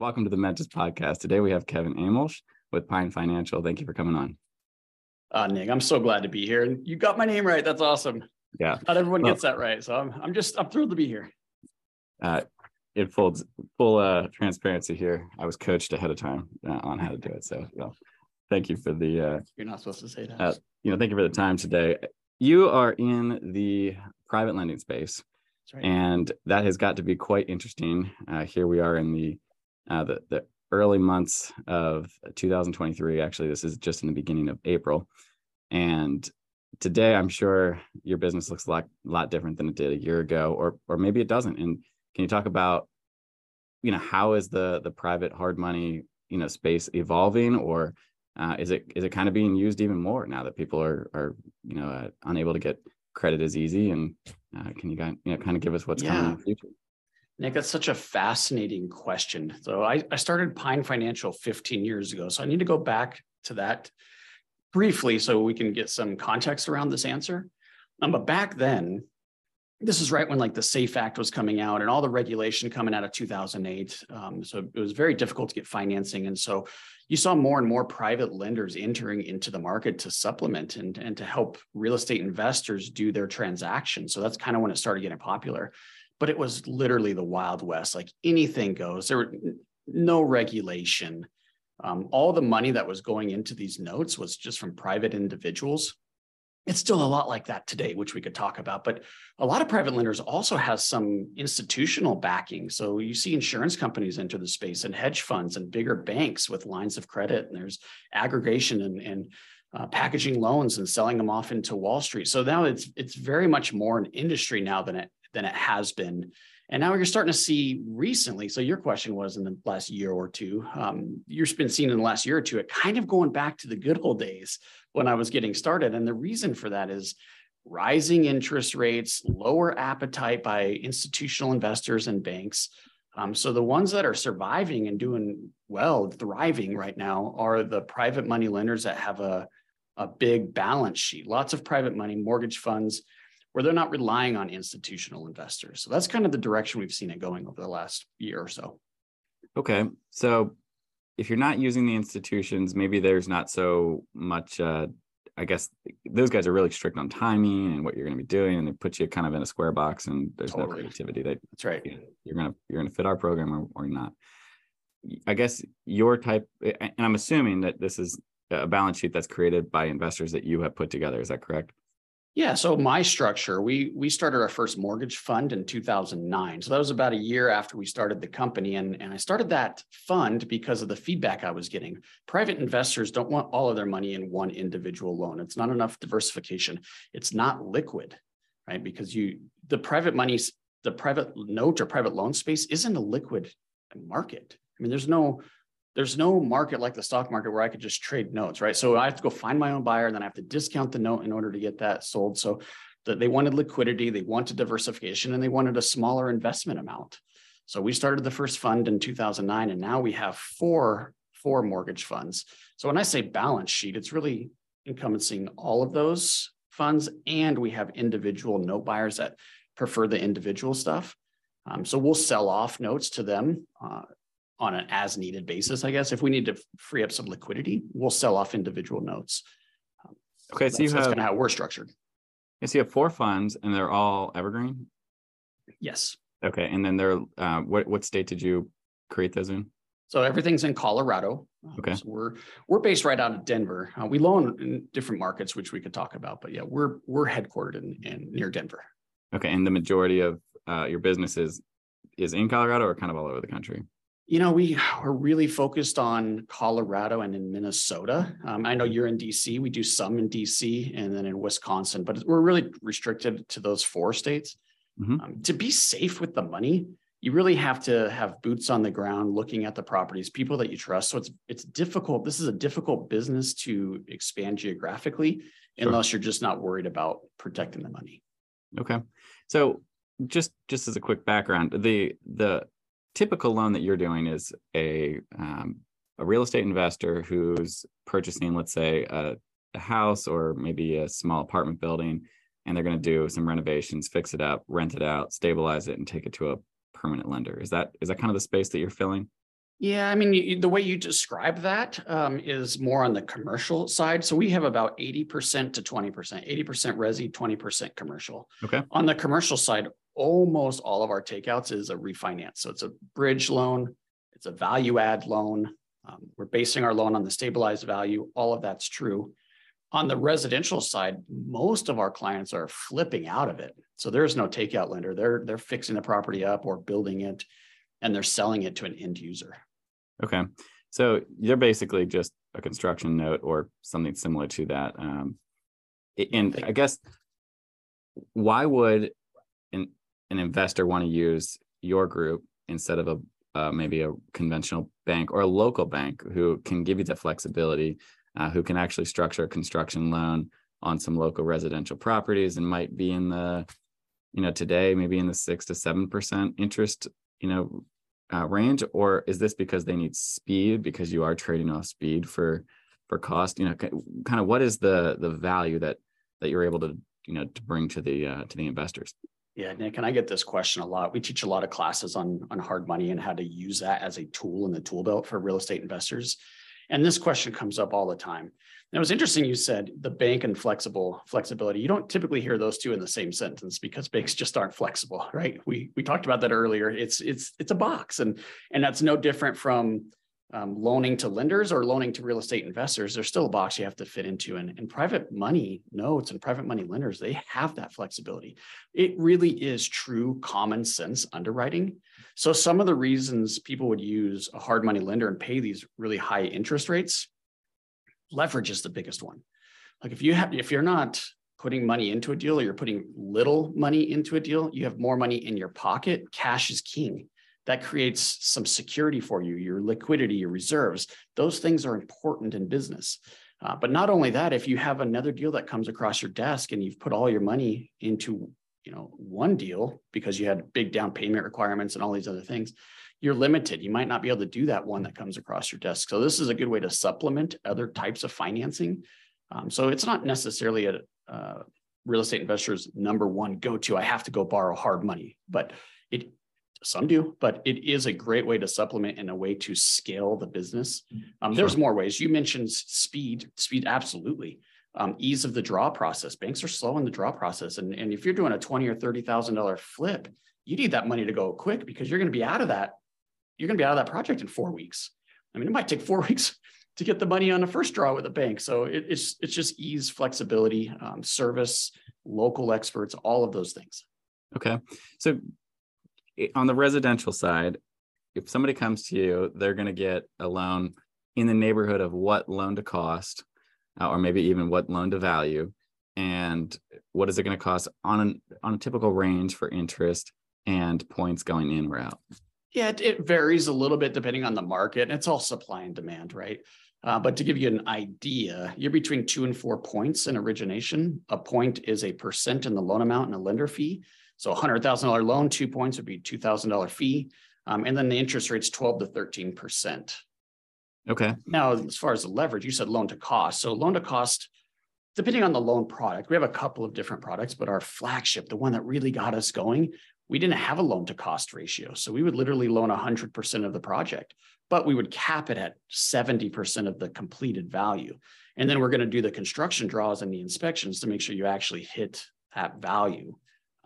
Welcome to the Mentis podcast. Today we have Kevin Amolsch with Pine Financial. Thank you for coming on. Uh, Nick, I'm so glad to be here. And you got my name right. That's awesome. Yeah. Not everyone well, gets that right. So I'm, I'm just, I'm thrilled to be here. Uh, it full, full uh, transparency here. I was coached ahead of time uh, on how to do it. So well, thank you for the. Uh, You're not supposed to say that. Uh, you know, thank you for the time today. You are in the private lending space. Right. And that has got to be quite interesting. Uh, here we are in the uh, the, the early months of 2023. Actually, this is just in the beginning of April. And today, I'm sure your business looks a lot, lot different than it did a year ago, or or maybe it doesn't. And can you talk about, you know, how is the the private hard money, you know, space evolving, or uh, is it is it kind of being used even more now that people are are you know uh, unable to get credit as easy? And uh, can you, guys, you know kind of give us what's yeah. coming in the future? Nick, that's such a fascinating question. So I, I started Pine Financial 15 years ago. So I need to go back to that briefly so we can get some context around this answer. Um, but back then, this is right when like the SAFE Act was coming out and all the regulation coming out of 2008. Um, so it was very difficult to get financing. And so you saw more and more private lenders entering into the market to supplement and, and to help real estate investors do their transactions. So that's kind of when it started getting popular but it was literally the Wild West. Like anything goes. There were no regulation. Um, all the money that was going into these notes was just from private individuals. It's still a lot like that today, which we could talk about. But a lot of private lenders also has some institutional backing. So you see insurance companies enter the space and hedge funds and bigger banks with lines of credit. And there's aggregation and, and uh, packaging loans and selling them off into Wall Street. So now it's it's very much more an industry now than it than it has been. And now you're starting to see recently. So your question was in the last year or two. Um, you've been seeing in the last year or two it kind of going back to the good old days when I was getting started. And the reason for that is rising interest rates, lower appetite by institutional investors and banks. Um, so the ones that are surviving and doing well, thriving right now, are the private money lenders that have a a big balance sheet, lots of private money, mortgage funds, where they're not relying on institutional investors. So that's kind of the direction we've seen it going over the last year or so. Okay. So if you're not using the institutions, maybe there's not so much uh, I guess those guys are really strict on timing and what you're going to be doing, and they put you kind of in a square box, and there's totally. no creativity. They, That's right. You are gonna you're gonna fit our program or, or not. I guess your type, and I'm assuming that this is a balance sheet that's created by investors that you have put together. Is that correct? Yeah. So my structure, we we started our first mortgage fund in 2009. So that was about a year after we started the company, and and I started that fund because of the feedback I was getting. Private investors don't want all of their money in one individual loan. It's not enough diversification. It's not liquid, right? Because you the private money, the private note or private loan space isn't a liquid market. I mean, there's no there's no market like the stock market where I could just trade notes, right? So I have to go find my own buyer, and then I have to discount the note in order to get that sold. So the, they wanted liquidity, they wanted diversification, and they wanted a smaller investment amount. So we started the first fund in 2009, and now we have four four mortgage funds. So when I say balance sheet, it's really encompassing all of those funds, and we have individual note buyers that prefer the individual stuff. Um, so we'll sell off notes to them uh, on an as needed basis, I guess. If we need to free up some liquidity, we'll sell off individual notes. Um, okay, so, you that's have kind of how we're structured. Yes, you have four funds, and they're all evergreen. Yes. Okay, and then they're uh, what what state did you create those in? So everything's in Colorado. Okay. So we're we're based right out of Denver. Uh, we loan in different markets, which we could talk about, but yeah, we're we're headquartered in, in near Denver. Okay, and the majority of uh, your business is is in Colorado or kind of all over the country? You know, we are really focused on Colorado and in Minnesota. Um, I know you're in DC. We do some in DC and then in Wisconsin, but we're really restricted to those four states. Mm-hmm. Um, to be safe with the money, you really have to have boots on the ground, looking at the properties, people that you trust. So it's it's difficult. This is a difficult business to expand geographically, sure. unless you're just not worried about protecting the money. Okay, so just just as a quick background, the the typical loan that you're doing is a um, a real estate investor who's purchasing, let's say, a, a house or maybe a small apartment building, and they're going to do some renovations, fix it up, rent it out, stabilize it, and take it to a permanent lender. Is that is that kind of the space that you're filling? Yeah, I mean, you, the way you describe that um, is more on the commercial side. So we have about 80% to 20%, 80% resi, 20% commercial. Okay. On the commercial side, almost all of our takeouts is a refinance. So it's a bridge loan, it's a value add loan. Um, we're basing our loan on the stabilized value. All of that's true. On the residential side, most of our clients are flipping out of it. So there's no takeout lender. They're they're fixing the property up or building it and they're selling it to an end user. Okay. So they're basically just a construction note or something similar to that. Um, and I guess why would an, investor want to use your group instead of a uh, maybe a conventional bank or a local bank who can give you the flexibility, uh, who can actually structure a construction loan on some local residential properties and might be in the, you know, today maybe in the six to seven percent interest, you know, uh, range, or is this because they need speed because you are trading off speed for for cost? You know, kind of what is the the value that that you're able to you know to bring to the uh, to the investors? Yeah, Nick, and I get this question a lot. We teach a lot of classes on on hard money and how to use that as a tool in the tool belt for real estate investors. And this question comes up all the time. And it was interesting you said the bank and flexible flexibility. You don't typically hear those two in the same sentence because banks just aren't flexible, right? We we talked about that earlier. It's it's it's a box, and and that's no different from um, loaning to lenders or loaning to real estate investors, there's still a box you have to fit into. And, and private money notes and private money lenders, they have that flexibility. It really is true common sense underwriting. So some of the reasons people would use a hard money lender and pay these really high interest rates, leverage is the biggest one. Like if you have, if you're not putting money into a deal or you're putting little money into a deal, you have more money in your pocket. Cash is king that creates some security for you, your liquidity, your reserves. Those things are important in business. Uh, but not only that, if you have another deal that comes across your desk and you've put all your money into you know one deal because you had big down payment requirements and all these other things, you're limited. You might not be able to do that one that comes across your desk. So this is a good way to supplement other types of financing. Um, so it's not necessarily a, uh, real estate investors' number one go to. I have to go borrow hard money, but it some do, but it is a great way to supplement and a way to scale the business. Um, sure. There's more ways. You mentioned speed, speed, absolutely. Um, ease of the draw process. Banks are slow in the draw process. And, and if you're doing a twenty or $30,000 flip, you need that money to go quick because you're going to be out of that. You're going to be out of that project in four weeks. I mean, it might take four weeks to get the money on the first draw with a bank. So it, it's, it's just ease, flexibility, um, service, local experts, all of those things. Okay. So on the residential side, if somebody comes to you, they're going to get a loan in the neighborhood of what loan to cost, uh, or maybe even what loan to value, and what is it going to cost on an, on a typical range for interest and points going in or out. Yeah, it, varies a little bit depending on the market. It's all supply and demand, right? Uh, but to give you an idea, you're between two and four points in origination. A point is a percent in the loan amount and a lender fee. So a $100,000 loan, two points would be $2,000 fee. Um, and then the interest rate's 12 to 13%. Okay. Now, as far as the leverage, you said loan to cost. So loan to cost, depending on the loan product, we have a couple of different products, but our flagship, the one that really got us going, we didn't have a loan to cost ratio. So we would literally loan 100% of the project, but we would cap it at 70% of the completed value. And then we're going to do the construction draws and the inspections to make sure you actually hit that value.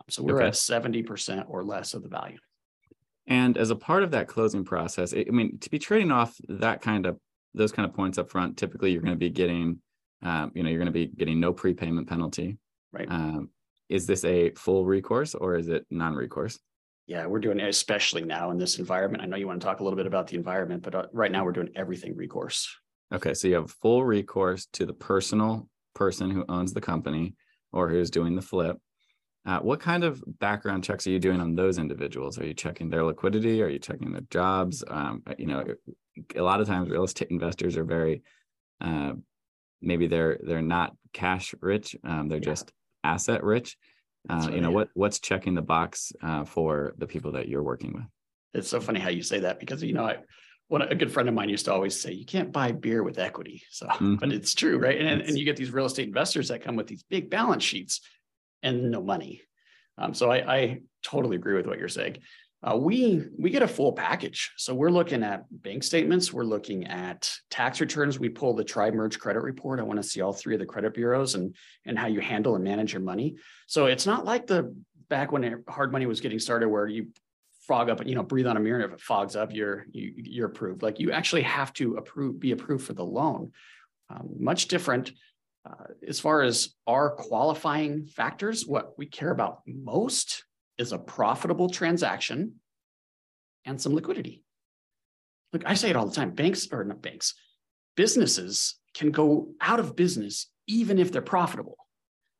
So we're okay. at 70% or less of the value. And as a part of that closing process, I mean, to be trading off that kind of those kind of points up front, typically you're going to be getting, um, you know, you're going to be getting no prepayment penalty. Right. Um, is this a full recourse or is it non-recourse? Yeah, we're doing especially now in this environment. I know you want to talk a little bit about the environment, but uh, right now we're doing everything recourse. Okay, so you have full recourse to the personal person who owns the company or who's doing the flip, uh, what kind of background checks are you doing on those individuals? Are you checking their liquidity? Are you checking their jobs? Um, uh, you know, a lot of times real estate investors are very, uh, maybe they're they're not cash rich. Um, they're yeah. just asset rich. Uh, you know what what's checking the box uh, for the people that you're working with? It's so funny how you say that because you know I, one a good friend of mine used to always say you can't buy beer with equity. So, mm-hmm. but it's true, right? And and you get these real estate investors that come with these big balance sheets and no money. Um, so I, I, totally agree with what you're saying. Uh, we we get a full package. So we're looking at bank statements. We're looking at tax returns. We pull the tri-merge credit report. I want to see all three of the credit bureaus and and how you handle and manage your money. So it's not like the back when hard money was getting started, where you fog up, you know, breathe on a mirror. And if it fogs up, you're you, you're approved. Like you actually have to approve, be approved for the loan. Um, much different uh, as far as our qualifying factors. What we care about most is a profitable transaction and some liquidity. Look, I say it all the time. Banks or not banks, businesses can go out of business even if they're profitable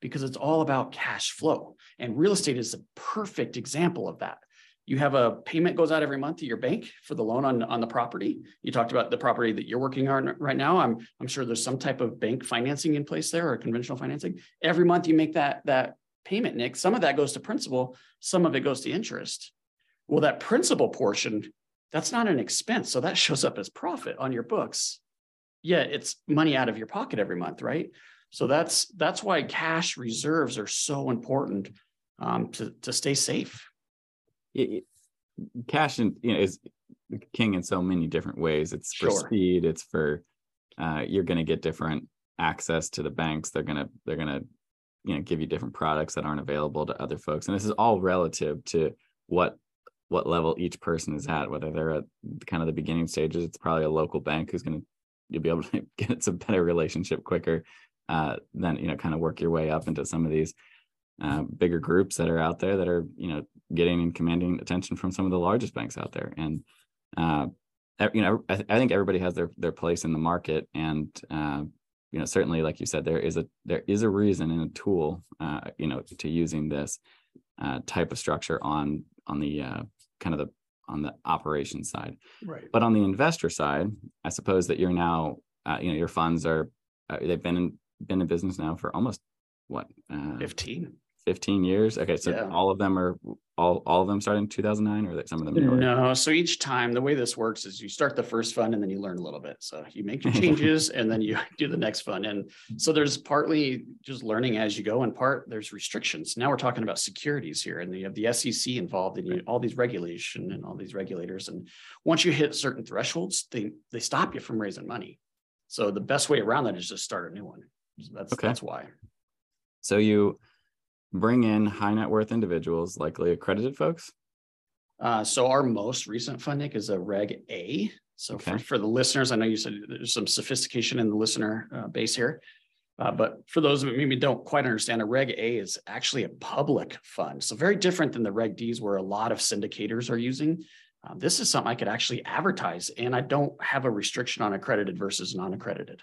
because it's all about cash flow. And real estate is a perfect example of that you have a payment goes out every month to your bank for the loan on, on the property. You talked about the property that you're working on right now. I'm, I'm sure there's some type of bank financing in place there or conventional financing. Every month you make that, that payment, Nick. Some of that goes to principal, some of it goes to interest. Well, that principal portion, that's not an expense. So that shows up as profit on your books. Yeah, it's money out of your pocket every month, right? So that's that's why cash reserves are so important um, to, to stay safe it, cash and you know is king in so many different ways. It's for sure. speed. It's for uh, you're going to get different access to the banks. They're gonna they're gonna you know give you different products that aren't available to other folks. And this is all relative to what what level each person is at. Whether they're at kind of the beginning stages, it's probably a local bank who's going to you'll be able to get some better relationship quicker. Uh, then you know kind of work your way up into some of these uh, bigger groups that are out there that are you know getting and commanding attention from some of the largest banks out there. And uh, you know I, I, think everybody has their their place in the market. And uh, you know certainly like you said there is a there is a reason and a tool uh, you know to using this uh, type of structure on on the uh, kind of the on the operation side. Right. But on the investor side i suppose that you're now you know your funds are they've been in been in business now for almost what 15 15 years? Okay so yeah. all of them are all all of them started in 2009 or that some of them newer? no so each time the way this works is you start the first fund and then you learn a little bit. So you make your changes and then you do the next fund. And so there's partly just learning as you go and part there's restrictions. Now we're talking about securities here and you have the sec involved and you all these regulation and all these regulators. And once you hit certain thresholds they they stop you from raising money. So the best way around that is just start a new one. So that's okay. that's why. So you bring in high net worth individuals, likely accredited folks? Uh, so our most recent funding is a Reg A. So okay. for, for the listeners, I know you said there's some sophistication in the listener uh, base here. Uh, but for those of that maybe don't quite understand, a Reg A is actually a public fund. So very different than the Reg Ds where a lot of syndicators are using. Uh, this is something I could actually advertise and I don't have a restriction on accredited versus non-accredited.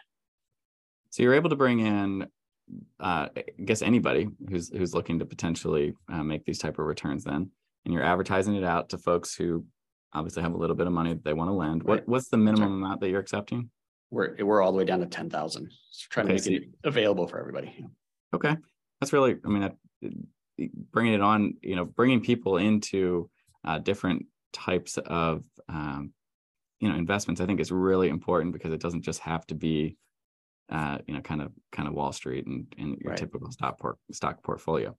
So you're able to bring in uh, I guess anybody who's who's looking to potentially uh, make these type of returns then and you're advertising it out to folks who obviously have a little bit of money that they want to lend what what's the minimum right. amount that you're accepting? We're we're all the way down to 10,000 so trying okay, to make so it you, available for everybody. Okay that's really i mean that, bringing it on you know bringing people into uh, different types of um, you know investments i think is really important because it doesn't just have to be uh, you know, kind of kind of Wall Street and, and your right. typical stock port, stock portfolio.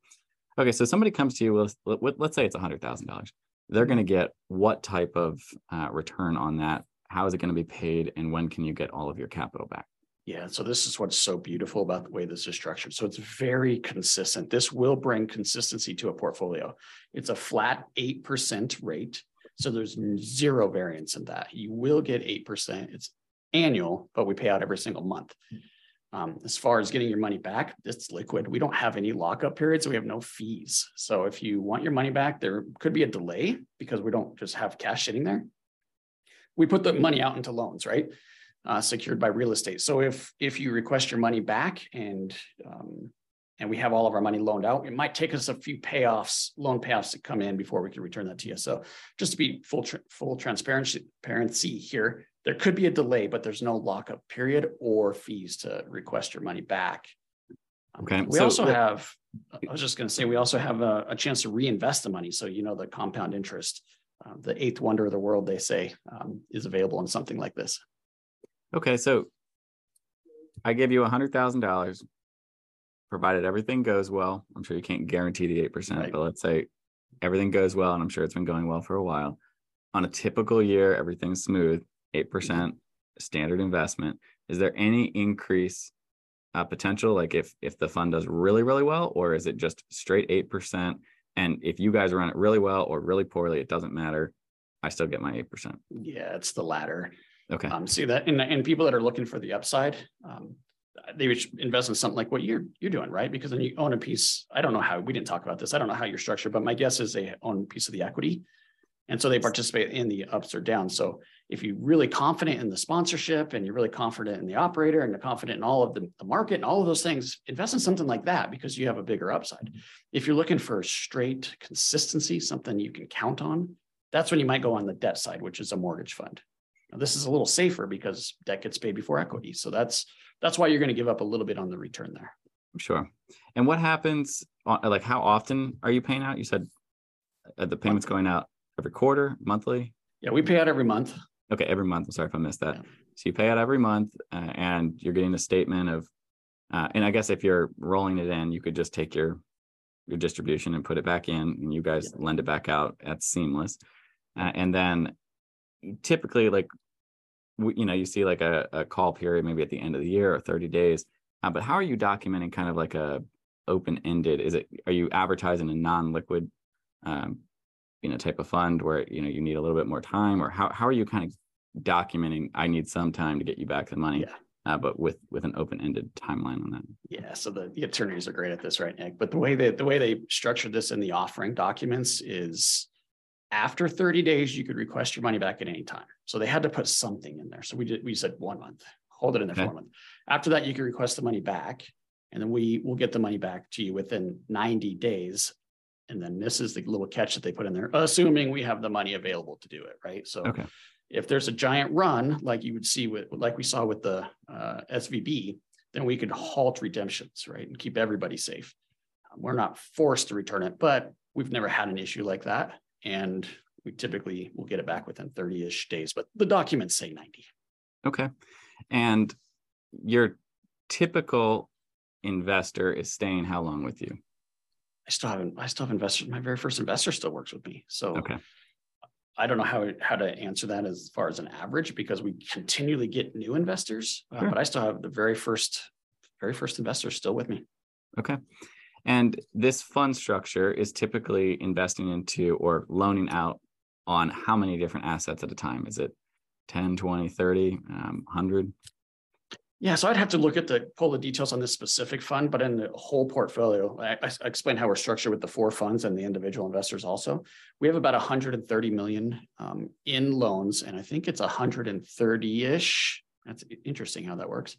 Okay, so somebody comes to you with, with let's say it's hundred thousand dollars. They're going to get what type of uh, return on that? How is it going to be paid, and when can you get all of your capital back? Yeah, so this is what's so beautiful about the way this is structured. So it's very consistent. This will bring consistency to a portfolio. It's a flat 8% rate. So there's zero variance in that. You will get 8%. It's annual, but we pay out every single month. Um, as far as getting your money back, it's liquid. We don't have any lockup periods. So we have no fees. So if you want your money back, there could be a delay because we don't just have cash sitting there. We put the money out into loans, right? Uh, secured by real estate. So if if you request your money back and um, and we have all of our money loaned out, it might take us a few payoffs, loan payoffs to come in before we can return that to you. So just to be full tra- full transparency, transparency here, there could be a delay, but there's no lockup period or fees to request your money back. Um, okay. We so, also have, I was just going to say, we also have a, a, chance to reinvest the money. So, you know, the compound interest, uh, the eighth wonder of the world, they say, um, is available in something like this. Okay. So I give you a hundred thousand dollars, provided everything goes well. I'm sure you can't guarantee the 8%, right. but let's say everything goes well, and I'm sure it's been going well for a while. On a typical year, everything's smooth, 8% standard investment. Is there any increase uh, potential? Like if if the fund does really, really well, or is it just straight 8%? And if you guys run it really well or really poorly, it doesn't matter. I still get my 8%. Yeah, it's the latter. Okay. Um, see that, and, and people that are looking for the upside, um, they would invest in something like what you're you're doing, right? Because then you own a piece. I don't know how we didn't talk about this. I don't know how you're structured, but my guess is they own a piece of the equity, and so they participate in the ups or downs. So if you're really confident in the sponsorship and you're really confident in the operator and you're confident in all of the, the market and all of those things, invest in something like that because you have a bigger upside. If you're looking for straight consistency, something you can count on, that's when you might go on the debt side, which is a mortgage fund. Now, this is a little safer because debt gets paid before equity. So that's that's why you're going to give up a little bit on the return there. Sure. And what happens? Like, how often are you paying out? You said uh, the payments going out every quarter, monthly. Yeah, we pay out every month. Okay, every month. I'm sorry if I missed that. Yeah. So you pay out every month, uh, and you're getting a statement of. Uh, and I guess if you're rolling it in, you could just take your your distribution and put it back in, and you guys yeah. lend it back out. That's seamless. Uh, and then typically, like you know, you see like a, a call period maybe at the end of the year or 30 days. Uh, but how are you documenting kind of like a open ended? Is it are you advertising a non liquid, um, you know, type of fund where you know you need a little bit more time, or how how are you kind of documenting? I need some time to get you back the money. Yeah. Uh, but with with an open ended timeline on that. Yeah, so the, the attorneys are great at this, right, Nick? But the way that the way they structured this in the offering documents is after 30 days, you could request your money back at any time. So they had to put something in there. So we did, we said one month, hold it in there okay. for one month. After that, you can request the money back. And then we will get the money back to you within 90 days. And then this is the little catch that they put in there, assuming we have the money available to do it, right? So okay. if there's a giant run, like you would see with, like we saw with the uh, SVB, then we could halt redemptions, right? And keep everybody safe. We're not forced to return it, but we've never had an issue like that and we typically will get it back within 30-ish days, but the documents say 90. Okay. And your typical investor is staying how long with you? I still haven't, I still have investors. My very first investor still works with me. So okay. I don't know how, how to answer that as far as an average because we continually get new investors, uh, sure. but I still have the very first, very first investor still with me. Okay. And this fund structure is typically investing into or loaning out on how many different assets at a time? Is it 10, 20, 30, um, 100? Yeah, so I'd have to look at the pull the details on this specific fund, but in the whole portfolio, I, I explained how we're structured with the four funds and the individual investors. Also, we have about 130 million um, in loans, and I think it's 130 ish. That's interesting how that works.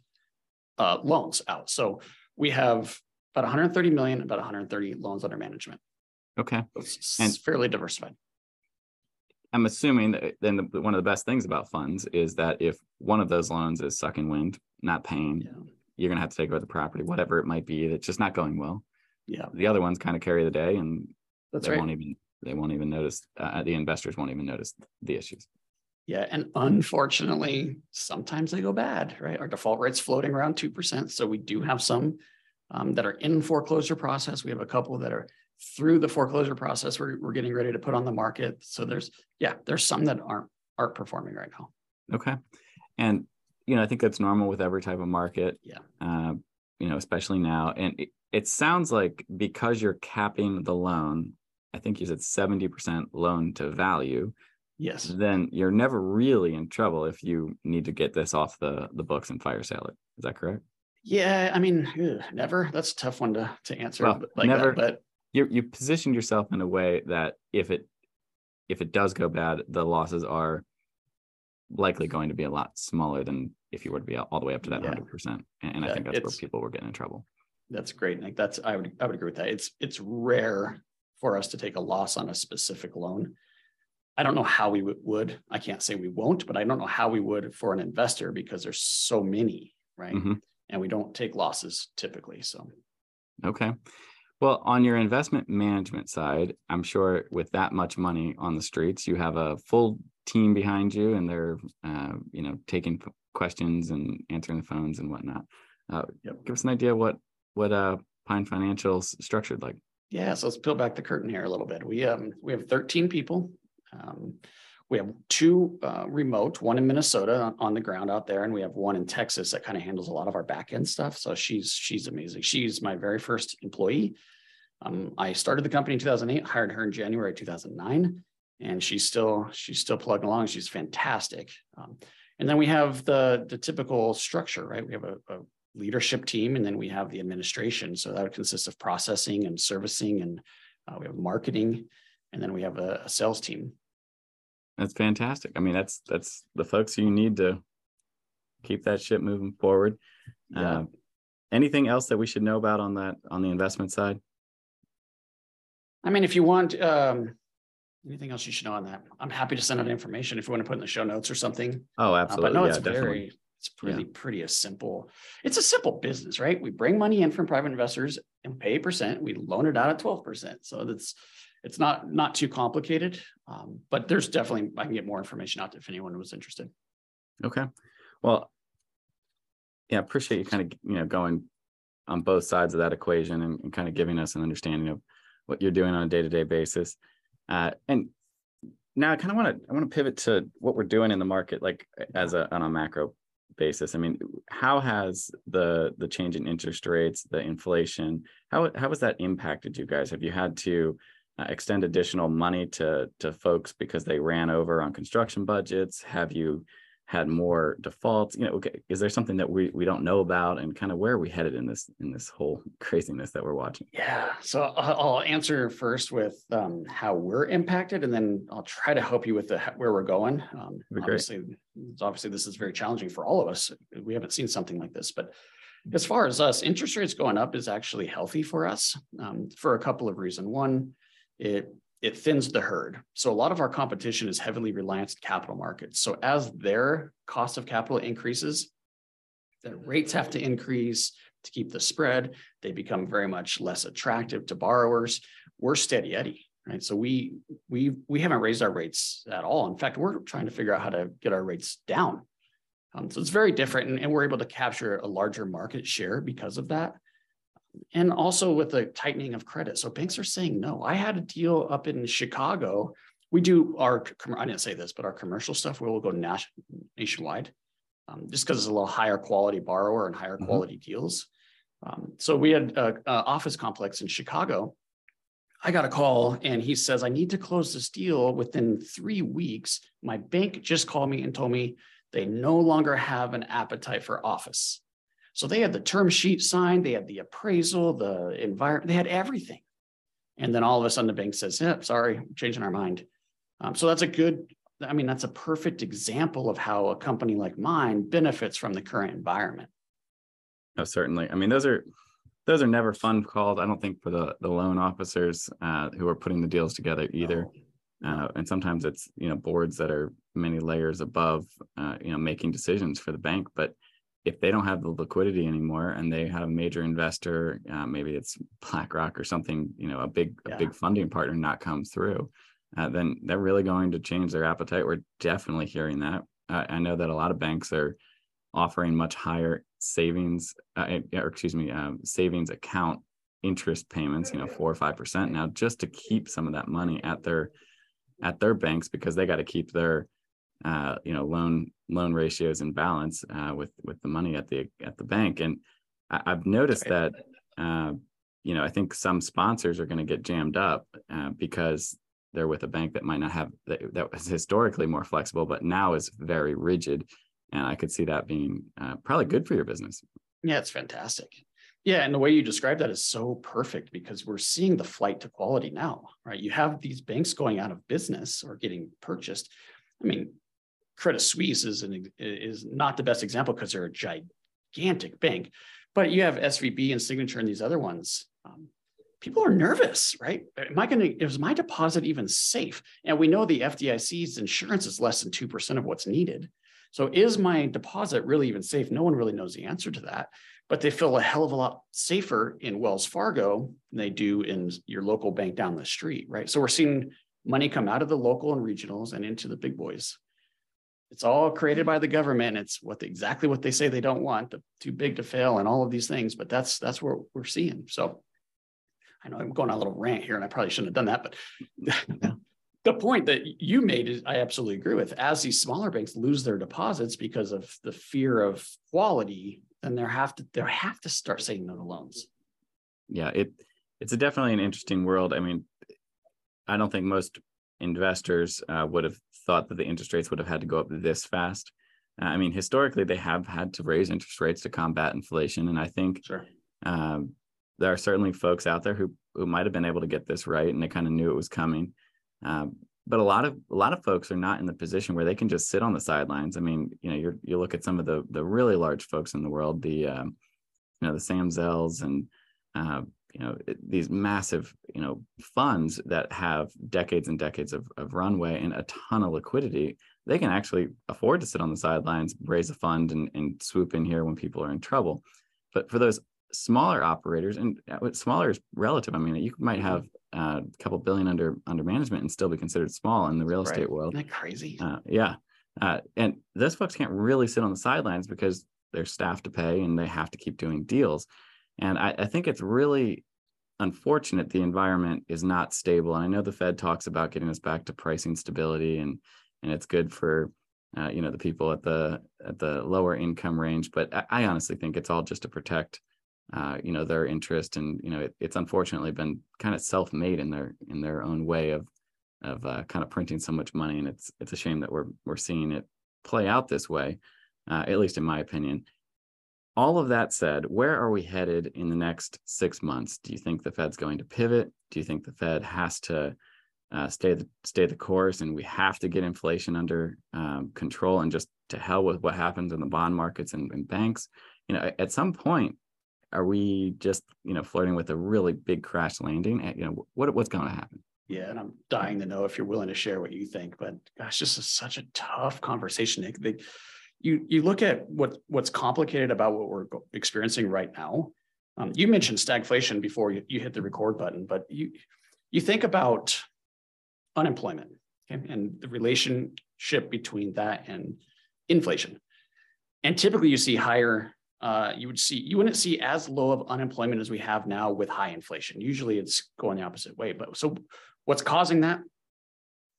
Uh, loans out. So we have about 130 million, about 130 loans under management. Okay. And it's and fairly diversified. I'm assuming that then the, one of the best things about funds is that if one of those loans is sucking wind, not paying, yeah. you're going to have to take over the property, whatever it might be, that's just not going well. Yeah. The other ones kind of carry the day and that's they right. won't even, they won't even notice, uh, the investors won't even notice the issues. Yeah. And unfortunately, sometimes they go bad, right? Our default rate's floating around 2%. So we do have some um, that are in foreclosure process. We have a couple that are through the foreclosure process. We're, we're getting ready to put on the market. So there's, yeah, there's some that aren't, aren't performing right now. Okay. And, you know, I think that's normal with every type of market. Yeah. Uh, you know, especially now. And it, it sounds like because you're capping the loan, I think you said 70% loan to value. Yes. Then you're never really in trouble if you need to get this off the, the books and fire sale it. Is that correct? Yeah, I mean, ugh, never. That's a tough one to to answer. Well, like never. That, but you you positioned yourself in a way that if it if it does go bad, the losses are likely going to be a lot smaller than if you were to be all the way up to that hundred yeah. percent. And, yeah, I think that's where people were getting in trouble. That's great, Nick. That's I would I would agree with that. It's it's rare for us to take a loss on a specific loan. I don't know how we would. I can't say we won't, but I don't know how we would for an investor because there's so many, right? Mm-hmm and we don't take losses typically. So, okay. Well, on your investment management side, I'm sure with that much money on the streets, you have a full team behind you, and they're, uh, you know, taking questions and answering the phones and whatnot. Uh, yep. Give us an idea what what uh, Pine Financial's structured like. Yeah, so let's peel back the curtain here a little bit. We um we have 13 people. Um, we have two uh, remote, one in Minnesota on, the ground out there, and we have one in Texas that kind of handles a lot of our back end stuff. So she's she's amazing. She's my very first employee. Um, I started the company in 2008, hired her in January 2009, and she's still she's still plugging along. She's fantastic. Um, and then we have the the typical structure, right? We have a, a leadership team, and then we have the administration. So that would consist of processing and servicing, and uh, we have marketing, and then we have a, a sales team. That's fantastic. I mean, that's that's the folks you need to keep that ship moving forward. Yeah. Uh, anything else that we should know about on that on the investment side? I mean, if you want um, anything else you should know on that, I'm happy to send out information if you want to put in the show notes or something. Oh, absolutely. Uh, but no, it's yeah, very, definitely. it's pretty, yeah. pretty a simple. It's a simple business, right? We bring money in from private investors and pay a percent. We loan it out at 12%. So that's it's not not too complicated, um, but there's definitely I can get more information out if anyone was interested. Okay, well, yeah, I appreciate you kind of you know going on both sides of that equation and, and kind of giving us an understanding of what you're doing on a day to day basis. Uh, and now I kind of want to I want to pivot to what we're doing in the market, like as a on a macro basis. I mean, how has the the change in interest rates, the inflation, how how has that impacted you guys? Have you had to uh, extend additional money to to folks because they ran over on construction budgets? Have you had more defaults? You know, okay, is there something that we we don't know about, and kind of where are we headed in this in this whole craziness that we're watching? Yeah, so I'll answer first with um, how we're impacted, and then I'll try to help you with the where we're going. Um, obviously, obviously, this is very challenging for all of us. We haven't seen something like this, but as far as us, interest rates going up is actually healthy for us um, for a couple of reasons. One, it it thins the herd. So a lot of our competition is heavily reliant on capital markets. So as their cost of capital increases, the rates have to increase to keep the spread. They become very much less attractive to borrowers. We're steady Eddie, right? So we we we haven't raised our rates at all. In fact, we're trying to figure out how to get our rates down. Um, so it's very different, and, and we're able to capture a larger market share because of that and also with the tightening of credit. So banks are saying no. I had a deal up in Chicago. We do our, I didn't say this, but our commercial stuff, we will go nationwide um, just because it's a little higher quality borrower and higher mm-hmm. quality deals. Um, so we had an office complex in Chicago. I got a call and he says, I need to close this deal within three weeks. My bank just called me and told me they no longer have an appetite for office. So they had the term sheet signed, they had the appraisal, the environment, they had everything. And then all of a sudden the bank says, yeah, sorry, changing our mind. Um, so that's a good, I mean, that's a perfect example of how a company like mine benefits from the current environment. Oh, certainly. I mean, those are those are never fun calls. I don't think for the the loan officers uh, who are putting the deals together either. No. Uh, and sometimes it's you know boards that are many layers above, uh, you know, making decisions for the bank. But if they don't have the liquidity anymore and they have a major investor, uh, maybe it's BlackRock or something, you know, a big yeah. a big funding partner not come through, uh, then they're really going to change their appetite. We're definitely hearing that. Uh, I know that a lot of banks are offering much higher savings, uh, eh, or excuse me, um, savings account interest payments, you know, four or five percent now, just to keep some of that money at their at their banks because they got to keep their uh, you know loan loan ratios in balance uh, with with the money at the at the bank. And I, have noticed that uh, you know I think some sponsors are going to get jammed up uh, because they're with a bank that might not have that, that was historically more flexible, but now is very rigid. And I could see that being uh, probably good for your business. Yeah, it's fantastic. Yeah, and the way you describe that is so perfect because we're seeing the flight to quality now, right? You have these banks going out of business or getting purchased. I mean, Credit Suisse is an, is not the best example because they're a gigantic bank, but you have SVB and Signature and these other ones. Um, people are nervous, right? Am I going to, is my deposit even safe? And we know the FDIC's insurance is less than 2% of what's needed. So is my deposit really even safe? No one really knows the answer to that, but they feel a hell of a lot safer in Wells Fargo than they do in your local bank down the street, right? So we're seeing money come out of the local and regionals and into the big boys. It's all created by the government. It's what exactly what they say they don't want, the, too big to fail, and all of these things. But that's that's what we're seeing. So I know I'm going on a little rant here and I probably shouldn't have done that, but the point that you made is I absolutely agree with. As these smaller banks lose their deposits because of the fear of quality, then they have to they have to start saying no to loans. Yeah, it it's definitely an interesting world. I mean, I don't think most investors uh, would have thought that the interest rates would have had to go up this fast. Uh, I mean, historically, they have had to raise interest rates to combat inflation, and I think sure. um, there are certainly folks out there who who might have been able to get this right, and they kind of knew it was coming. Um, but a lot of a lot of folks are not in the position where they can just sit on the sidelines. I mean, you know, you you look at some of the the really large folks in the world, the um, you know the Sam Zells and uh, you know these massive you know funds that have decades and decades of, of runway and a ton of liquidity. They can actually afford to sit on the sidelines, raise a fund, and, and swoop in here when people are in trouble. But for those smaller operators, and uh, smaller is relative. I mean, you might mm-hmm. have uh, a couple billion under under management and still be considered small in the real estate right. world. Isn't that crazy? Uh, yeah, uh, and those folks can't really sit on the sidelines because there's staff to pay and they have to keep doing deals. And I, I think it's really unfortunate the environment is not stable. And I know the Fed talks about getting us back to pricing stability, and and it's good for uh, you know the people at the at the lower income range. But I, I honestly think it's all just to protect uh, you know their interest and you know it, it's unfortunately been kind of self-made in their in their own way of of uh, kind of printing so much money and it's it's a shame that we're we're seeing it play out this way uh, at least in my opinion all of that said where are we headed in the next six months? Do you think the fed's going to pivot? Do you think the fed has to uh, stay the stay the course and we have to get inflation under um, control and just to hell with what happens in the bond markets and, and banks? You know at some point are we just you know flirting with a really big crash landing? You know what what's going to happen? Yeah and i'm dying to know if you're willing to share what you think but gosh this is such a tough conversation nick. They, you you look at what what's complicated about what we're experiencing right now um, you mentioned stagflation before you, you hit the record button but you you think about unemployment okay, and the relationship between that and inflation and typically you see higher uh, you would see you wouldn't see as low of unemployment as we have now with high inflation. Usually it's going the opposite way. But so what's causing that?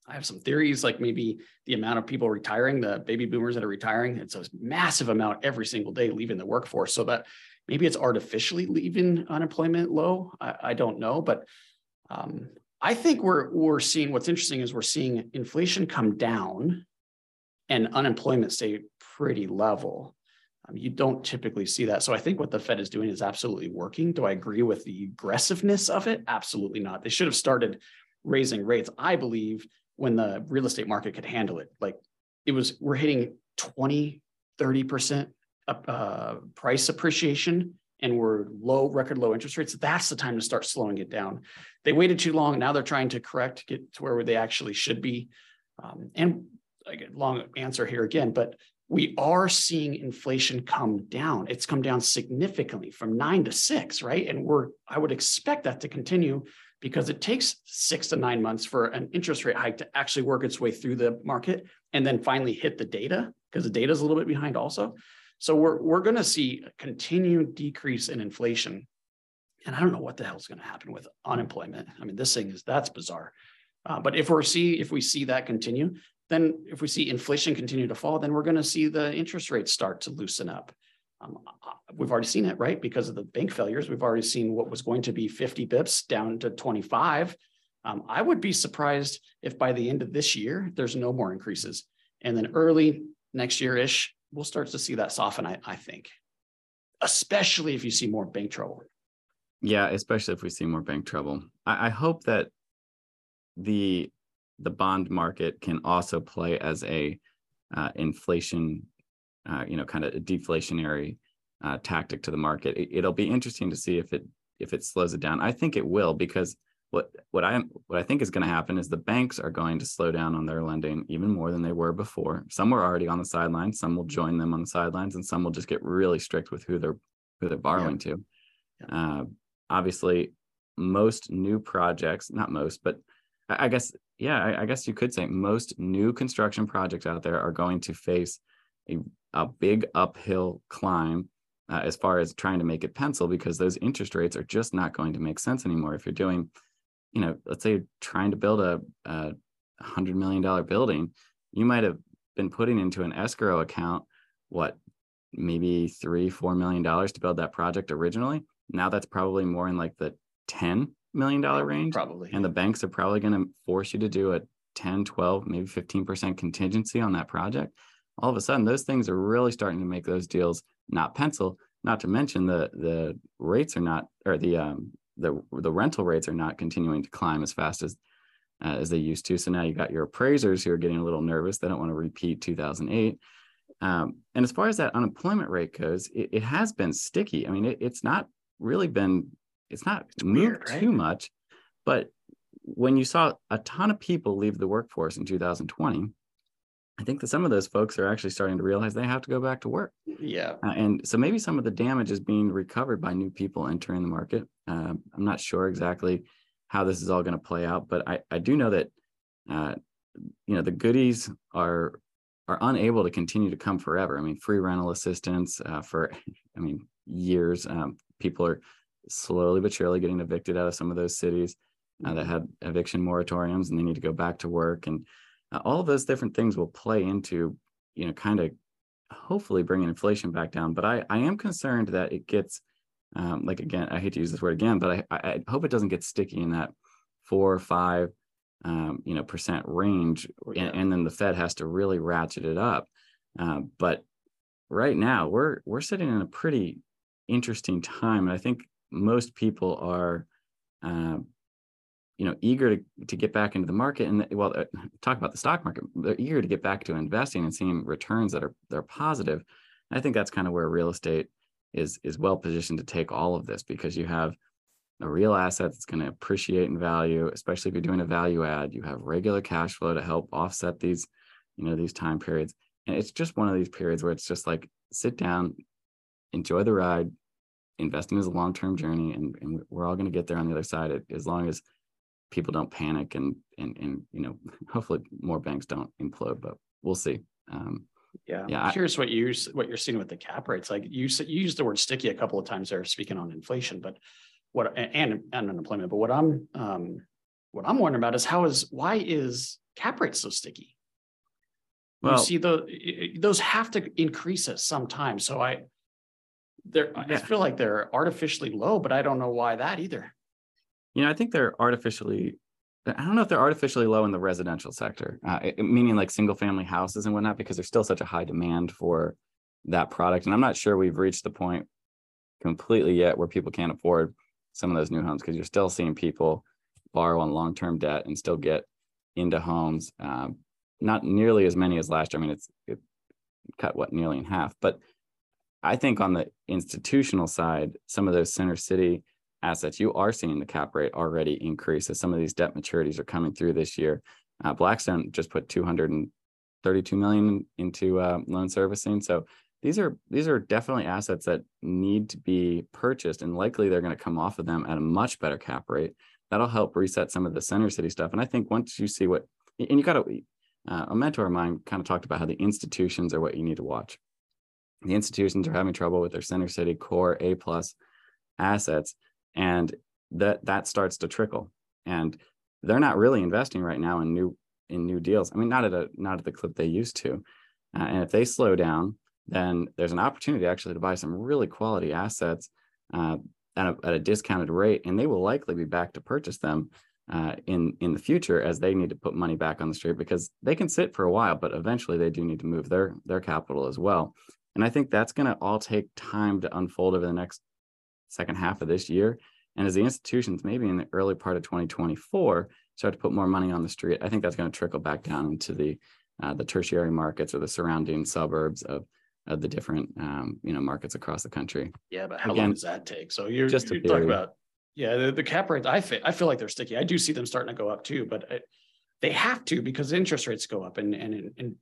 I have some theories, like maybe the amount of people retiring, the baby boomers that are retiring, it's a massive amount every single day leaving the workforce. So that maybe it's artificially leaving unemployment low. I, I don't know, but um, I think we're we're seeing what's interesting is we're seeing inflation come down and unemployment stay pretty level. Um, you don't typically see that. So I think what the Fed is doing is absolutely working. Do I agree with the aggressiveness of it? Absolutely not. They should have started raising rates, I believe, when the real estate market could handle it. Like it was, we're hitting 20, 30% uh, price appreciation and we're low, record low interest rates. That's the time to start slowing it down. They waited too long. Now they're trying to correct, get to where they actually should be. Um, and get long answer here again, but we are seeing inflation come down. It's come down significantly from nine to six, right? And we're, I would expect that to continue because it takes six to nine months for an interest rate hike to actually work its way through the market and then finally hit the data because the data is a little bit behind also. So we're, we're going to see a continued decrease in inflation. And I don't know what the hell is going to happen with unemployment. I mean, this thing is, that's bizarre. Uh, but if we're see if we see that continue, then if we see inflation continue to fall, then we're going to see the interest rates start to loosen up. Um, uh, we've already seen it, right? Because of the bank failures, we've already seen what was going to be 50 bips down to 25. Um, I would be surprised if by the end of this year, there's no more increases. And then early next year ish, we'll start to see that soften, I, I think, especially if you see more bank trouble. Yeah, especially if we see more bank trouble. I, I hope that the the bond market can also play as a uh, inflation, uh, you know, kind of a deflationary uh, tactic to the market. It, will be interesting to see if it if it slows it down. I think it will because what what I what I think is going to happen is the banks are going to slow down on their lending even more than they were before. Some were already on the sidelines, some will join them on the sidelines, and some will just get really strict with who they're who they're borrowing yeah. to. Yeah. Uh, obviously, most new projects, not most, but I guess, yeah, I, I, guess you could say most new construction projects out there are going to face a, a big uphill climb uh, as far as trying to make it pencil because those interest rates are just not going to make sense anymore. If you're doing, you know, let's say you're trying to build a, a hundred million dollar building, you might have been putting into an escrow account what maybe three, four million dollars to build that project originally. Now that's probably more in like the 10 million dollar range. Probably. And the banks are probably going to force you to do a 10, 12, maybe 15% contingency on that project. All of a sudden, those things are really starting to make those deals not pencil. Not to mention the the rates are not, or the um, the the rental rates are not continuing to climb as fast as uh, as they used to. So now you got your appraisers who are getting a little nervous. They don't want to repeat 2008. Um, and as far as that unemployment rate goes, it, it has been sticky. I mean, it, it's not really been, it's not it's moved weird, right? too much. But when you saw a ton of people leave the workforce in 2020, I think that some of those folks are actually starting to realize they have to go back to work. Yeah. Uh, and so maybe some of the damage is being recovered by new people entering the market. Uh, I'm not sure exactly how this is all going to play out, but I, I do know that, uh, you know, the goodies are are unable to continue to come forever. I mean, free rental assistance uh, for, I mean, years. Um, people are slowly but surely getting evicted out of some of those cities uh, that had eviction moratoriums, and they need to go back to work. And all of those different things will play into, you know, kind of hopefully bringing inflation back down. But I, I am concerned that it gets, um, like again, I hate to use this word again, but I, I hope it doesn't get sticky in that four or five um, you know percent range, yeah. and, and, then the Fed has to really ratchet it up. Uh, but right now, we're we're sitting in a pretty interesting time, and I think most people are, uh, you know, eager to to get back into the market. And well, uh, talk about the stock market, they're eager to get back to investing and seeing returns that are they're positive. I think that's kind of where real estate is is well positioned to take all of this because you have a real asset that's going to appreciate in value, especially if you're doing a value add. You have regular cash flow to help offset these, you know, these time periods. And it's just one of these periods where it's just like sit down, enjoy the ride. Investing is a long-term journey, and, and we're all going to get there on the other side as long as people don't panic and and and you know hopefully more banks don't implode, but we'll see. Um, yeah, yeah. I'm curious what you what you're seeing with the cap rates. Like you you used the word sticky a couple of times there, speaking on inflation, but what and, and unemployment. But what I'm um, what I'm wondering about is how is why is cap rates so sticky? Well, you see the those have to increase at some time. So I they're yeah. I feel like they're artificially low, but I don't know why that either. You know, I think they're artificially I don't know if they're artificially low in the residential sector, uh, meaning like single family houses and whatnot, because there's still such a high demand for that product. And I'm not sure we've reached the point completely yet where people can't afford some of those new homes because you're still seeing people borrow on long-term debt and still get into homes. Um, not nearly as many as last year. I mean, it's it cut what nearly in half. But I think on the institutional side, some of those center city assets, you are seeing the cap rate already increase as some of these debt maturities are coming through this year. Uh, Blackstone just put 232 million into uh, loan servicing. So these are these are definitely assets that need to be purchased and likely they're going to come off of them at a much better cap rate. That'll help reset some of the center city stuff. And i think once you see what and you got to uh, a mentor of mine kind of talked about how the institutions are what you need to watch. The institutions are having trouble with their center city core a plus assets and that that starts to trickle. And they're not really investing right now in new in new deals. I mean not at a not at the clip they used to. Uh, and if they slow down then there's an opportunity actually to buy some really quality assets uh, at, a, at, a, discounted rate, and they will likely be back to purchase them uh, in in the future as they need to put money back on the street because they can sit for a while, but eventually they do need to move their their capital as well. And I think that's going to all take time to unfold over the next second half of this year. And as the institutions, maybe in the early part of 2024, start to put more money on the street, I think that's going to trickle back down into the uh, the tertiary markets or the surrounding suburbs of of the different um, you know markets across the country. Yeah, but how Again, long does that take? So you're just you're talking about yeah the, the cap rates. I feel, I feel like they're sticky. I do see them starting to go up too, but it, they have to because interest rates go up and and and.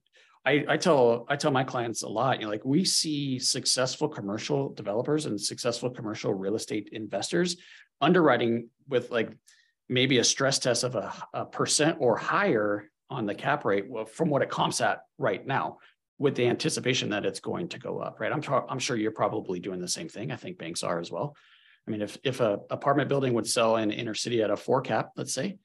I, I tell I tell my clients a lot, you know, like we see successful commercial developers and successful commercial real estate investors underwriting with like maybe a stress test of a, a percent or higher on the cap rate from what it comps at right now with the anticipation that it's going to go up, right? I'm, I'm sure you're probably doing the same thing. I think banks are as well. I mean, if, if a apartment building would sell in inner city at a four cap, let's say,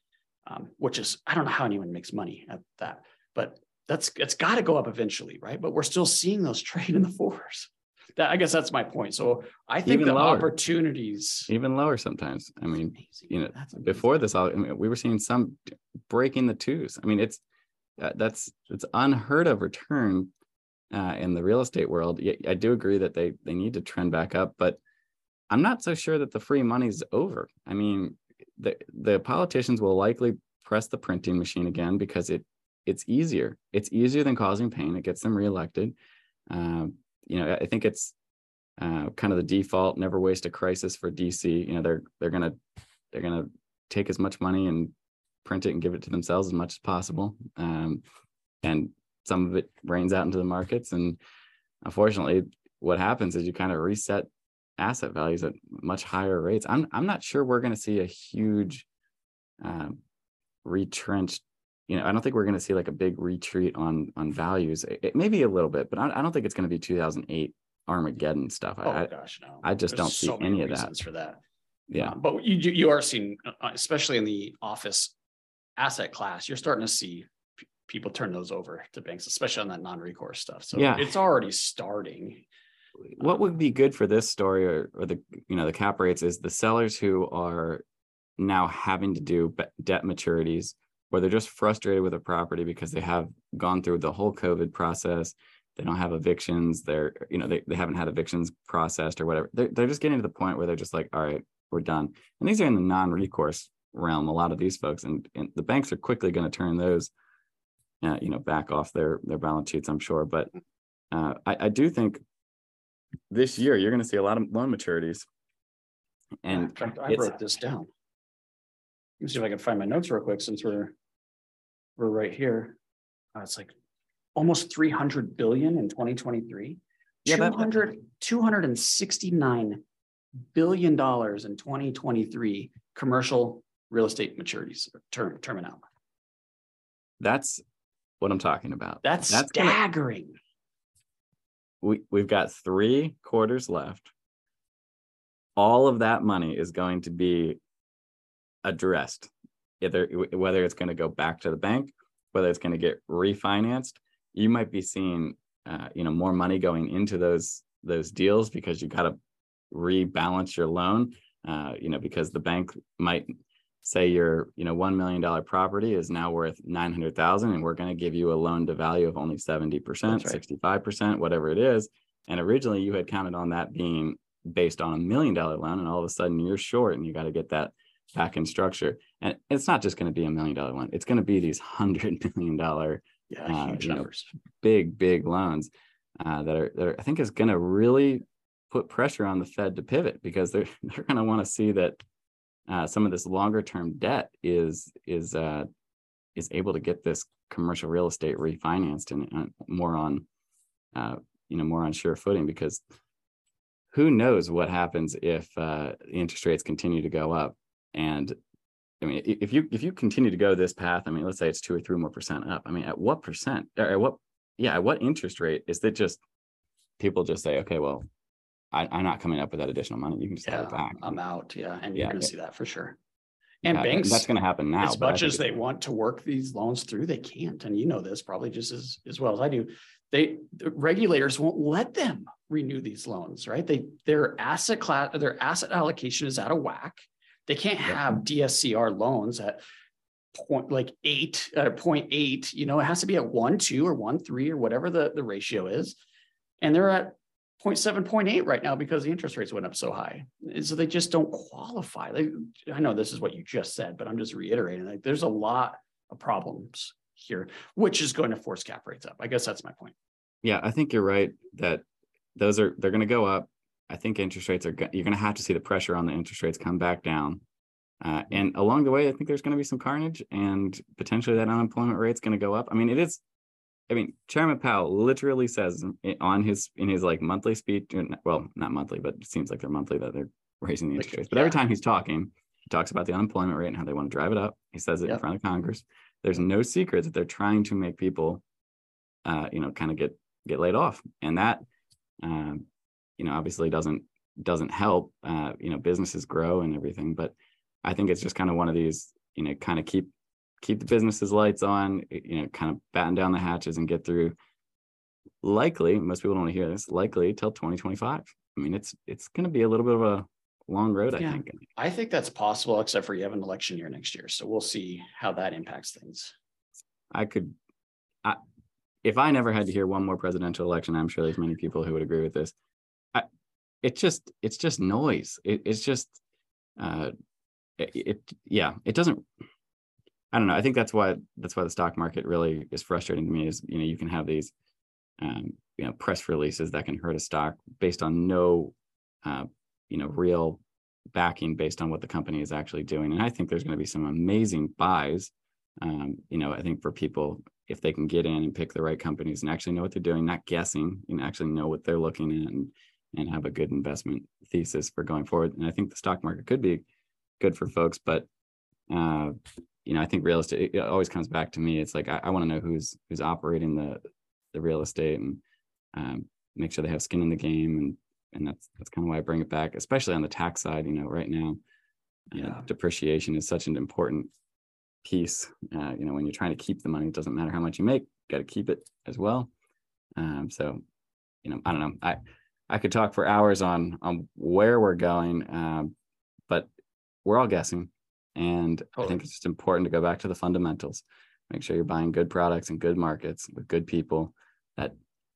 um, which is, I don't know how anyone makes money at that, but that's, it's got to go up eventually, right? But we're still seeing those trade in the fours. That, I guess that's my point. So I think Even the lower. opportunities even lower sometimes. I mean, you know, before this, I mean, we were seeing some breaking the twos. I mean, it's uh, that's it's unheard of return uh, in the real estate world. I do agree that they they need to trend back up, but I'm not so sure that the free money's over. I mean, the the politicians will likely press the printing machine again because it it's easier. It's easier than causing pain. It gets them reelected. Uh, you know, I think it's uh, kind of the default. Never waste a crisis for DC. You know, they're they're gonna they're gonna take as much money and print it and give it to themselves as much as possible. Um, and some of it rains out into the markets. And unfortunately, what happens is you kind of reset asset values at much higher rates. I'm I'm not sure we're going to see a huge uh, retrenched. You know, I don't think we're going to see like a big retreat on on values. It, it maybe a little bit, but I, I don't think it's going to be 2008 Armageddon stuff. Oh I, gosh, no. I just There's don't see any of that for that. Yeah, um, but you you are seeing, uh, especially in the office asset class, you're starting to see people turn those over to banks, especially on that non-recourse stuff. So yeah. it's already starting. What would be good for this story or, or the you know the cap rates is the sellers who are now having to do debt maturities where they're just frustrated with a property because they have gone through the whole COVID process. They don't have evictions. They're, you know, they, they haven't had evictions processed or whatever. They're, they're just getting to the point where they're just like, all right, we're done. And these are in the non-recourse realm, a lot of these folks. And, and the banks are quickly going to turn those uh, you know, back off their their balance sheets, I'm sure. But uh, I, I do think this year you're going to see a lot of loan maturities. And yeah, I wrote this down. Let me see if I can find my notes real quick since we're we're right here. Uh, it's like almost 300 billion in 2023. Yeah, 200, that, 269 billion dollars in 2023 commercial real estate maturities term term out. That's what I'm talking about. That's, That's staggering. Gonna, we we've got three quarters left. All of that money is going to be addressed, either whether it's going to go back to the bank, whether it's going to get refinanced. You might be seeing, uh, you know, more money going into those those deals because you got to rebalance your loan. Uh, you know, because the bank might say your you know one million dollar property is now worth 900000 and we're going to give you a loan to value of only 70% right. 65% whatever it is and originally you had counted on that being based on a million dollar loan and all of a sudden you're short and you got to get that back in structure. And it's not just going to be a million dollar one. it's going to be these hundred million dollar yeah, uh, numbers know, big big loans uh, that are that are, i think is going to really put pressure on the fed to pivot because they're they're going to want to see that uh, some of this longer term debt is is uh, is able to get this commercial real estate refinanced and uh, more on uh, you know more on sure footing because who knows what happens if uh, interest rates continue to go up and I mean, if you if you continue to go this path, I mean, let's say it's two or three more percent up. I mean, at what percent or at what yeah, at what interest rate is that just people just say, okay, well, I, am not coming up with that additional money. You can just yeah, have it back. I'm out. Yeah. And you're going to see that for sure. And yeah, banks, that's going to happen now. As much as they want to work these loans through, they can't. And you know this probably just as, as well as I do. They the regulators won't let them renew these loans, right? They their asset class, their asset allocation is out of whack. They can't have DSCR loans at point like eight, at a point eight. You know, it has to be at one two or one three or whatever the, the ratio is. And they're at 0.7, 0.8 right now because the interest rates went up so high. So they just don't qualify. They, I know this is what you just said, but I'm just reiterating like there's a lot of problems here, which is going to force cap rates up. I guess that's my point. Yeah, I think you're right that those are they're going to go up. I think interest rates are you're going to have to see the pressure on the interest rates come back down. Uh, and along the way, I think there's going to be some carnage, and potentially that unemployment rate's going to go up. I mean, it is I mean, Chairman Powell literally says on his in his like monthly speech, well, not monthly, but it seems like they're monthly that they're raising the interest rates. But yeah. every time he's talking, he talks about the unemployment rate and how they want to drive it up. He says it yep. in front of Congress. There's no secret that they're trying to make people, uh, you know, kind of get get laid off, and that, um, you know, obviously doesn't doesn't help. Uh, you know, businesses grow and everything, but I think it's just kind of one of these, you know, kind of keep keep the businesses lights on, you know, kind of batten down the hatches and get through. Likely, most people don't want to hear this. Likely till 2025. I mean, it's it's going to be a little bit of a long road. I think. I think that's possible, except for you have an election year next year. So we'll see how that impacts things. I could, I, if I never had to hear one more presidential election, I'm sure there's many people who would agree with this. I, it just, it's just noise. It, it's just, uh, it, it, yeah, it doesn't. I don't know. I think that's why that's why the stock market really is frustrating to me. Is you know you can have these, um, you know, press releases that can hurt a stock based on no, uh, you know, real backing based on what the company is actually doing. And I think there's going to be some amazing buys um, you know, I think for people, if they can get in and pick the right companies and actually know what they're doing, not guessing, and actually know what they're looking at and and have a good investment thesis for going forward. And I think the stock market could be good for folks, but uh, you know, I think real estate it always comes back to me. It's like I, I want to know who's who's operating the the real estate and um, make sure they have skin in the game and and that's that's kind of why I bring it back, especially on the tax side. You know, right now, uh, depreciation is such an important piece. Uh, you know, when you're trying to keep the money, it doesn't matter how much you make, got to keep it as well. Um, so, you know, I don't know. I I could talk for hours on on where we're going, um, but we're all guessing, and I think it's just important to go back to the fundamentals. Make sure you're buying good products and good markets with good people that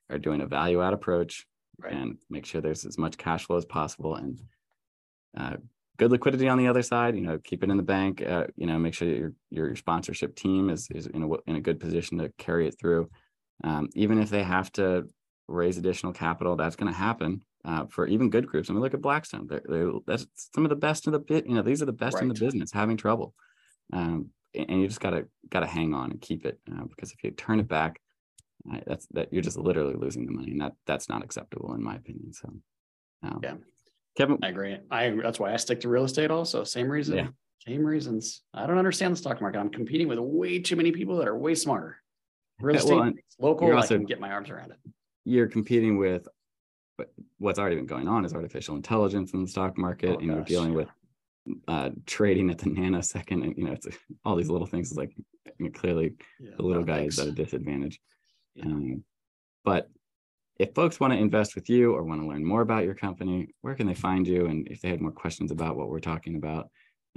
are doing a value add approach, Right. and make sure there's as much cash flow as possible and uh, good liquidity on the other side. You know, keep it in the bank. Uh, you know, make sure your your sponsorship team is is in a in a good position to carry it through. Um, even if they have to raise additional capital, that's going to happen uh, for even good groups. I mean, look at Blackstone. They're, they're that's some of the best in the bit. You know, these are the best in the business having trouble. Um, and you just gotta gotta hang on and keep it uh, because if you turn it back, uh, that's that you're just literally losing the money, and that that's not acceptable in my opinion. So, um, Yeah. Kevin, I agree. I agree. That's why I stick to real estate also. Same reason. Yeah. Same reasons. I don't understand the stock market. I'm competing with way too many people that are way smarter. Real Yeah, estate, well, local, I can get my arms around it. You're competing with what's already been going on is artificial intelligence in the stock market Oh, and you're dealing yeah. with uh trading at the nanosecond and you know it's all these little things is like you know, clearly Yeah, the little guy is at a disadvantage Yeah. um, but if folks want to invest with you or want to learn more about your company where can they find you and if they had more questions about what we're talking about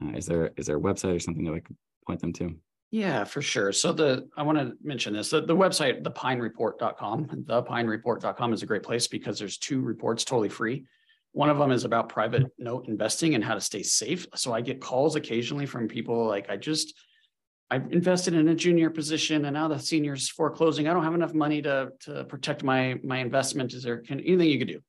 uh, is there is there a website or something that i could point them to Yeah, for sure. So the, I want to mention this, the, the website, thepinereport.com, thepinereport.com is a great place because there's two reports totally free. One of them is about private note investing and how to stay safe. So I get calls occasionally from people like, I just, I've invested in a junior position and now the senior's foreclosing. I don't have enough money to, to protect my, my investment. Is there can, anything you could do?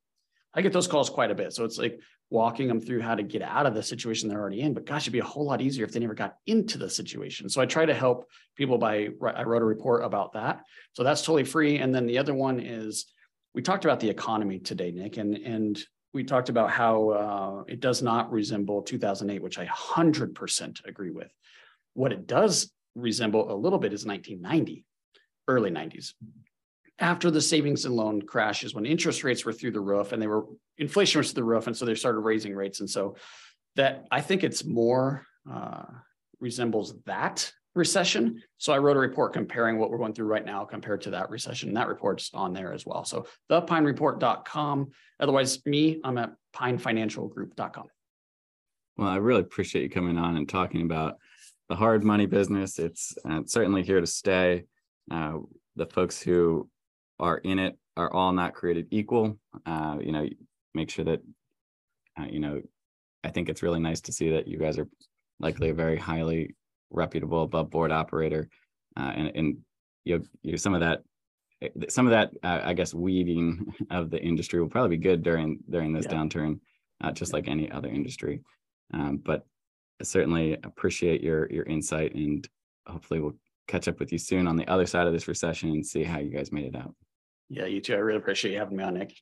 I get those calls quite a bit. So it's like walking them through how to get out of the situation they're already in. But gosh, it'd be a whole lot easier if they never got into the situation. So I try to help people by, I wrote a report about that. So that's totally free. And then the other one is, we talked about the economy today, Nick, and, and we talked about how uh, it does not resemble 2008, which I 100% agree with. What it does resemble a little bit is 1990, early 90s. After the savings and loan crashes, when interest rates were through the roof and they were inflation was through the roof, and so they started raising rates, and so that I think it's more uh, resembles that recession. So I wrote a report comparing what we're going through right now compared to that recession. And that report's on there as well. So thepinereport.com. Otherwise, me, I'm at pinefinancialgroup.com. Well, I really appreciate you coming on and talking about the hard money business. It's uh, certainly here to stay. Uh, the folks who are in it are all not created equal. Uh, you know, make sure that, uh, you know, I think it's really nice to see that you guys are likely a very highly reputable above board operator. Uh, and, and you know, you some of that, some of that, uh, I guess, weeding of the industry will probably be good during during this Yeah. downturn, just like any other industry. Um, but I certainly appreciate your your insight, and hopefully we'll catch up with you soon on the other side of this recession and see how you guys made it out. Yeah, you too. I really appreciate you having me on, Nick.